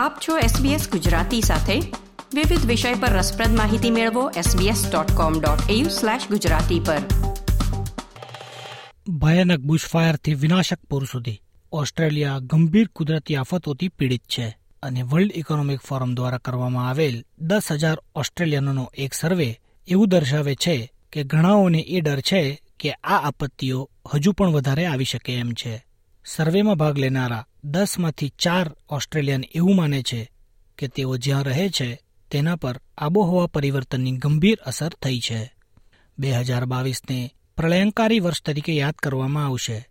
આપ છો SBS ગુજરાતી સાથે. વિવિધ વિષય પર રસપ્રદ માહિતી મેળવો sbs.com.au/gujarati પર. ભયાનક બુશફાયરથી વિનાશક પૂર સુધી ઓસ્ટ્રેલિયા ગંભીર કુદરતી આફતોથી પીડિત છે અને વર્લ્ડ ઇકોનોમિક ફોરમ દ્વારા કરવામાં આવેલ દસ હજાર ઓસ્ટ્રેલિયનોનો એક સર્વે એવું દર્શાવે છે કે ઘણાઓને એ ડર છે કે આ આપત્તિઓ હજુ પણ વધારે આવી શકે એમ છે. સર્વેમાં ભાગ લેનારા દસમાંથી ચાર ઓસ્ટ્રેલિયન એવું માને છે કે તેઓ જ્યાં રહે છે તેના પર આબોહવા પરિવર્તનની ગંભીર અસર થઈ છે. બે હજાર બાવીસને પ્રલયંકારી વર્ષ તરીકે યાદ કરવામાં આવશે.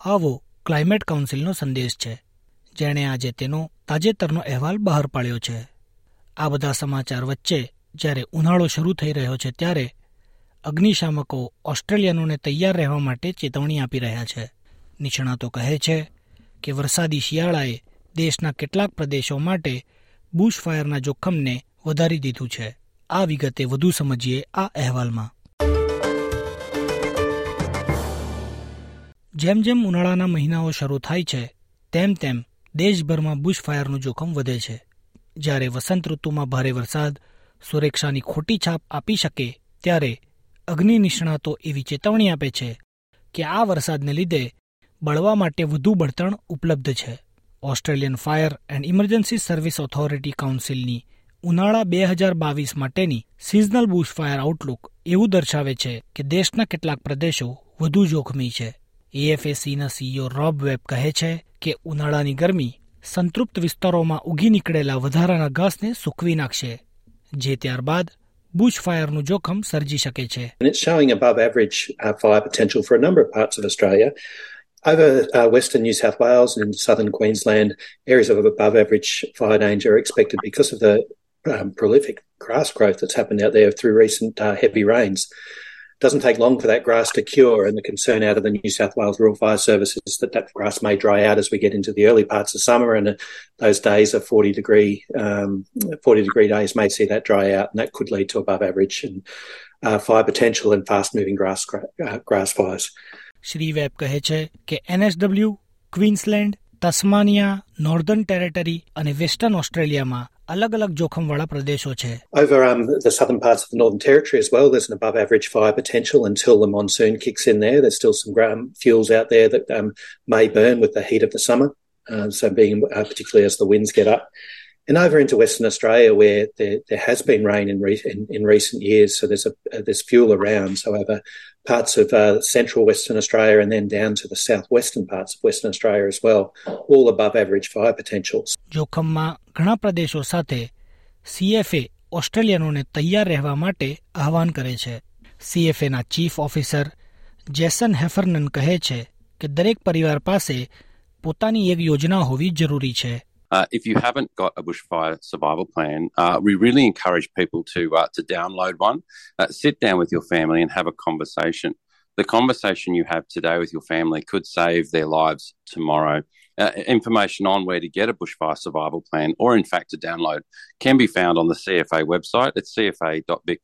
આવો ક્લાઇમેટ કાઉન્સિલનો સંદેશ છે. જેણે આજે તેનો તાજેતરનો અહેવાલ બહાર પાડ્યો છે. આ બધા સમાચાર વચ્ચે જ્યારે ઉનાળો શરૂ થઈ રહ્યો છે ત્યારે અગ્નિશામકો ઓસ્ટ્રેલિયનોને તૈયાર રહેવા માટે ચેતવણી આપી રહ્યા છે. નિષ્ણાતો કહે છે કે વરસાદી શિયાળાએ દેશના કેટલાક પ્રદેશો માટે બુશફાયરના જોખમને વધારી દીધું છે. આ વિગતે વધુ સમજીએ આ અહેવાલમાં. જેમ જેમ ઉનાળાના મહિનાઓ શરૂ થાય છે, તેમ તેમ દેશભરમાં બુશફાયરનું જોખમ વધે છે. જ્યારે વસંત ઋતુમાં ભારે વરસાદ સુરક્ષાની ખોટી છાપ આપી શકે, ત્યારે અગ્નિ નિષ્ણાતો એવી ચેતવણી આપે છે કે આ વરસાદને લીધે બળવા માટે વધુ બળતણ ઉપલબ્ધ છે. Australian fire and emergency service authority કાઉન્સિલની ઉનાળા બે હજાર બાવીસ માટેની સિઝનલ બુશફાયર આઉટલુક એવું દર્શાવે છે કે દેશના કેટલાક પ્રદેશો વધુ જોખમી છે. એએફએસીના સીઈઓ રોબ વેબ કહે છે કે ઉનાળાની ગરમી સંતૃપ્ત વિસ્તારોમાં ઉગી નીકળેલા વધારાના ઘાસને સૂકવી નાખશે જે ત્યારબાદ બુશફાયરનું જોખમ સર્જી શકે છે. And it's showing above average uh, fire potential for a number of parts of Australia. Over uh, western New South Wales and southern Queensland, areas of above average fire danger are expected because of the um, prolific grass growth that's happened out there through recent uh, heavy rains. doesn't take long for that grass to cure, and the concern out of the New South Wales Rural Fire Service is that that grass may dry out as we get into the early parts of summer, and uh, those days of 40 degree um, 40 degree days may see that dry out, and that could lead to above average and uh, fire potential and fast moving grass uh, grass fires. Shri Webb કહે છે કે NSW Queensland તસ્માનિયા northern Territory અને western ઓસ્ટ્રેલિયામાં અલગ અલગ જોખમવાળા પ્રદેશો છે Over um, the southern parts of the Northern Territory as well, there's an above average fire potential until the monsoon kicks in there. There's still some um, fuels out there that um, may burn with the heat of the summer, uh, so being uh, particularly as the winds get up. And over into Western Australia, where there, there has been rain in, re- in, in recent years, so there's a uh, there's fuel around. So over parts of uh, central Western Australia and then down to the southwestern parts of Western Australia as well, all above average fire potentials. જોખમમાં ઘણા પ્રદેશો સાથે CFA ઓસ્ટ્રેલિયનોને તૈયાર રહેવા માટે આહવાન કરે છે સીએફએના ચીફ ઓફિસર જેસન હેફરનન કહે છે કે દરેક પરિવાર પાસે પોતાની એક યોજના હોવી જરૂરી છે Uh, if you haven't got a bushfire survival plan, uh, we really encourage people to uh, to download one, uh, sit down with your family, and have a conversation. The conversation you have today with your family could save their lives tomorrow. Uh, information on where to get a bushfire survival plan, or in fact to download, can be found on the CFA website at cfa.vic.gov.au.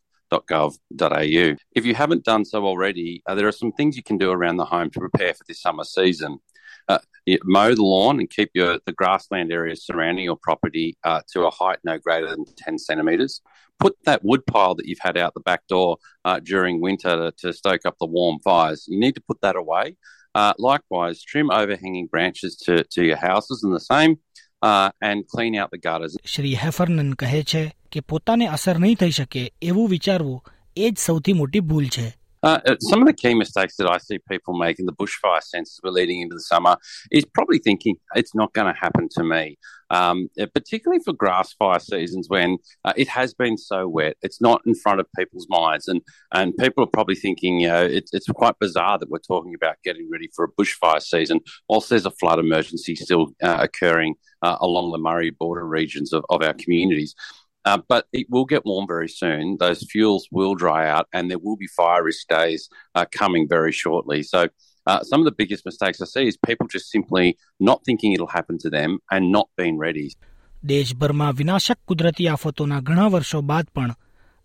If you haven't done so already, uh, there are some things you can do around the home to prepare for this summer season Uh, you mow the lawn and keep your the grassland areas surrounding your property uh, to a height no greater than 10 centimetres. Put that wood pile that you've had out the back door uh, during winter to, to stoke up the warm fires. You need to put that away. Uh, likewise, trim overhanging branches to, to your houses and the same, uh, and clean out the gutters. Shri હેફરનન કહે છે કે પોતાને અસર નહીં થઈ શકે એવું વિચારવું એ જ સૌથી મોટી ભૂલ છે uh, some of the key mistakes that I see people make in the bushfire sense we're leading into the summer is probably thinking it's not going to happen to me. Um, particularly for grass fire seasons when uh, it has been so wet, it's not in front of people's minds, and and people are probably thinking, you know, it, it's quite bizarre that we're talking about getting ready for a bushfire season whilst there's a flood emergency still uh, occurring uh, along the Murray border regions of, of our communities. Uh, but it will get warm very soon. Those fuels will dry out, and there will be fire risk days uh, coming very shortly. So, uh, some of the biggest mistakes I see is people just simply not thinking it'll happen to them and not being ready. દેશભરમાં વિનાશક કુદરતી આફતોના ઘણા વર્ષો બાદ પણ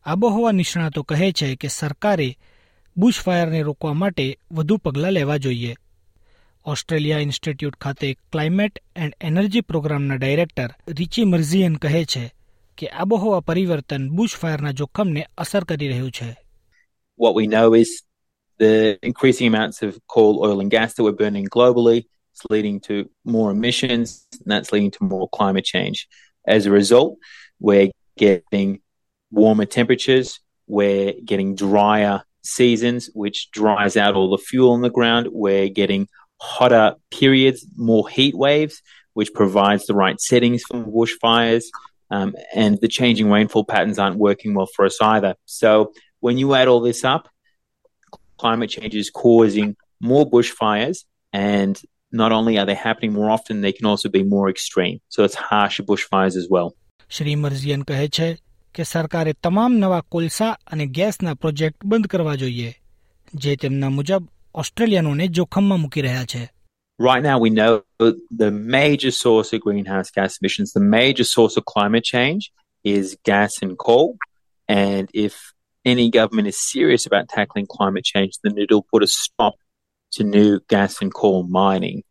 આબોહવા નિષ્ણાતો કહે છે કે સરકારે બુશફાયરને રોકવા માટે વધુ પગલાં લેવા જોઈએ ઓસ્ટ્રેલિયા ઇન્સ્ટિટ્યૂટ ખાતે ક્લાઇમેટ એન્ડ એનર્જી પ્રોગ્રામના ડાયરેક્ટર રિચી મર્ઝિયન કહે છે કે આબોહવા પરિવર્તન બુશ ફાયરના જોખમને અસર કરી રહ્યું છે What we know is the increasing amounts of coal, oil, and gas that we're burning globally is leading to more emissions, and that's leading to more climate change. As a result, we're getting warmer temperatures, we're getting drier seasons, which dries out all the fuel on the ground. We're getting hotter periods, more heat waves, which provides the right settings for bushfires. Um, and the changing rainfall patterns aren't working well for us either. So when you add all this up, climate change is causing more bushfires and not only are they happening more often, they can also be more extreme. So it's harsher bushfires as well. Shri મર્ઝિયન કહે છે કે સરકારે તમામ નવા કોલસા અને ગેસના project બંધ કરવા જોઈએ જે તેમના મુજબ ઓસ્ટ્રેલિયનોને જોખમમાં મૂકી રહ્યા છે Right now, we know the major source of greenhouse gas emissions, the major source of climate change is gas and coal. And if any government is serious about tackling climate change, then it'll put a stop to new gas and coal mining.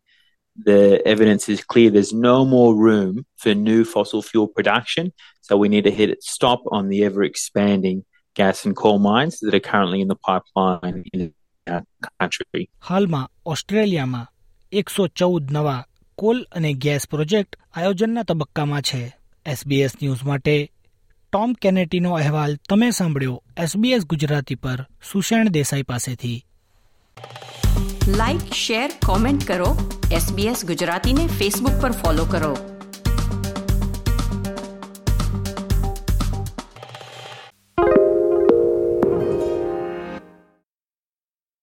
The evidence is clear there's no more room for new fossil fuel production. So we need to hit a stop on the ever expanding gas and coal mines that are currently in the pipeline in our country. હાલમાં ઓસ્ટ્રેલિયામાં એકસો ચૌદ નવા call અને gas project આયોજનના તબક્કામાં છે. SBS news માટે ટોમ કેનેટીનો અહેવાલ તમે સાંભળ્યો એસબીએસ ગુજરાતી પર સુષેણ દેસાઈ પાસેથી. લાઇક શેર કોમેન્ટ કરો એસબીએસ ગુજરાતીને ફેસબુક પર ફોલો કરો.